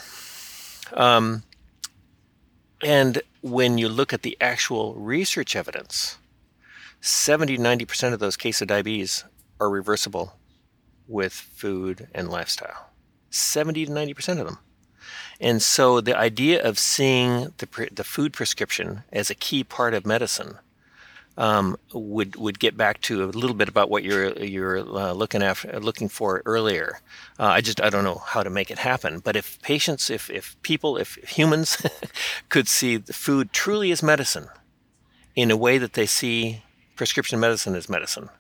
Um, and when you look at the actual research evidence, 70 to 90% of those cases of diabetes are reversible with food and lifestyle. 70 to 90% of them. And so the idea of seeing the, the food prescription as a key part of medicine um, would would get back to a little bit about what you're you're uh, looking after looking for earlier. Uh, I just I don't know how to make it happen. But if patients, if if people, if humans could see the food truly as medicine, in a way that they see prescription medicine as medicine,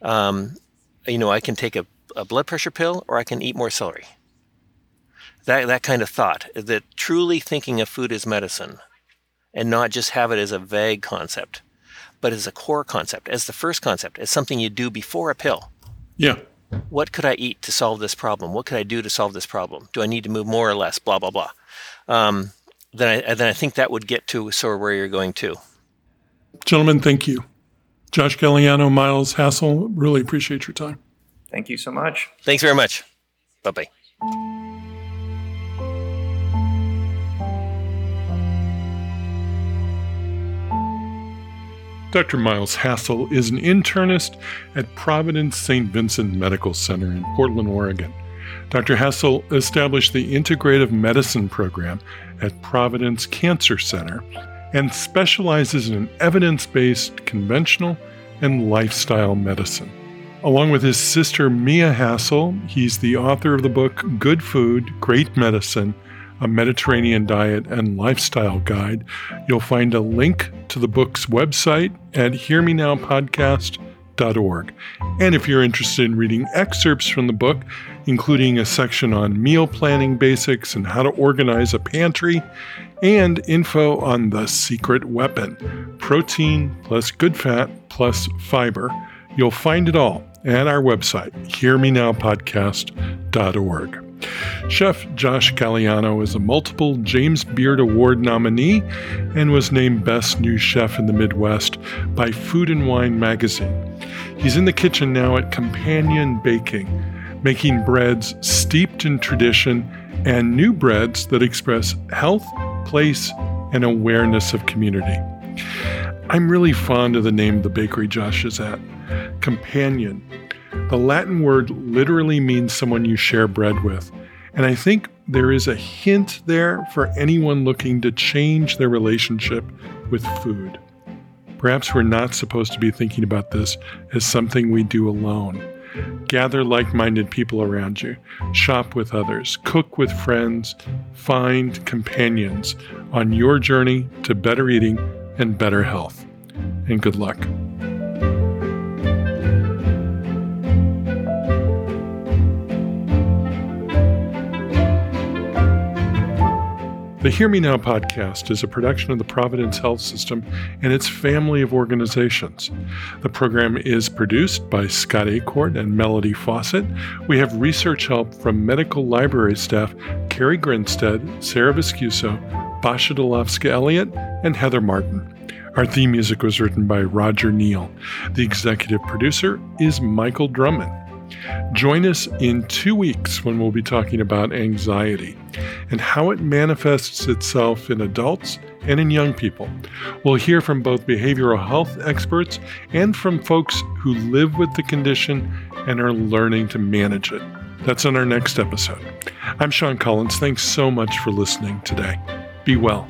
um, you know, I can take a, a blood pressure pill or I can eat more celery. That that kind of thought that truly thinking of food as medicine, and not just have it as a vague concept but as a core concept, as the first concept, as something you do before a pill. Yeah. What could I eat to solve this problem? What could I do to solve this problem? Do I need to move more or less? Blah blah blah. Um, then I then I think that would get to sort of where you're going to. Gentlemen, thank you. Josh Galliano, Miles Hassell, really appreciate your time. Thank you so much. Thanks very much. Bye bye. Dr. Miles Hassell is an internist at Providence St. Vincent Medical Center in Portland, Oregon. Dr. Hassell established the Integrative Medicine program at Providence Cancer Center and specializes in evidence based conventional and lifestyle medicine. Along with his sister Mea Hassell, he's the author of the book Good Food, Great Medicine a Mediterranean diet and lifestyle guide. You'll find a link to the book's website at hearmenowpodcast.org. And if you're interested in reading excerpts from the book, including a section on meal planning basics and how to organize a pantry, and info on the secret weapon protein plus good fat plus fiber, you'll find it all at our website, hearmenowpodcast.org. Chef Josh Galliano is a multiple James Beard Award nominee and was named Best New Chef in the Midwest by Food and Wine magazine. He's in the kitchen now at Companion Baking, making breads steeped in tradition and new breads that express health, place, and awareness of community. I'm really fond of the name of the bakery Josh is at Companion. The Latin word literally means someone you share bread with. And I think there is a hint there for anyone looking to change their relationship with food. Perhaps we're not supposed to be thinking about this as something we do alone. Gather like minded people around you, shop with others, cook with friends, find companions on your journey to better eating and better health. And good luck. The Hear Me Now podcast is a production of the Providence Health System and its family of organizations. The program is produced by Scott Acord and Melody Fawcett. We have research help from medical library staff Carrie Grinstead, Sarah Viscuso, Basha Dolofska Elliott, and Heather Martin. Our theme music was written by Roger Neal. The executive producer is Michael Drummond. Join us in two weeks when we'll be talking about anxiety and how it manifests itself in adults and in young people. We'll hear from both behavioral health experts and from folks who live with the condition and are learning to manage it. That's on our next episode. I'm Sean Collins. Thanks so much for listening today. Be well.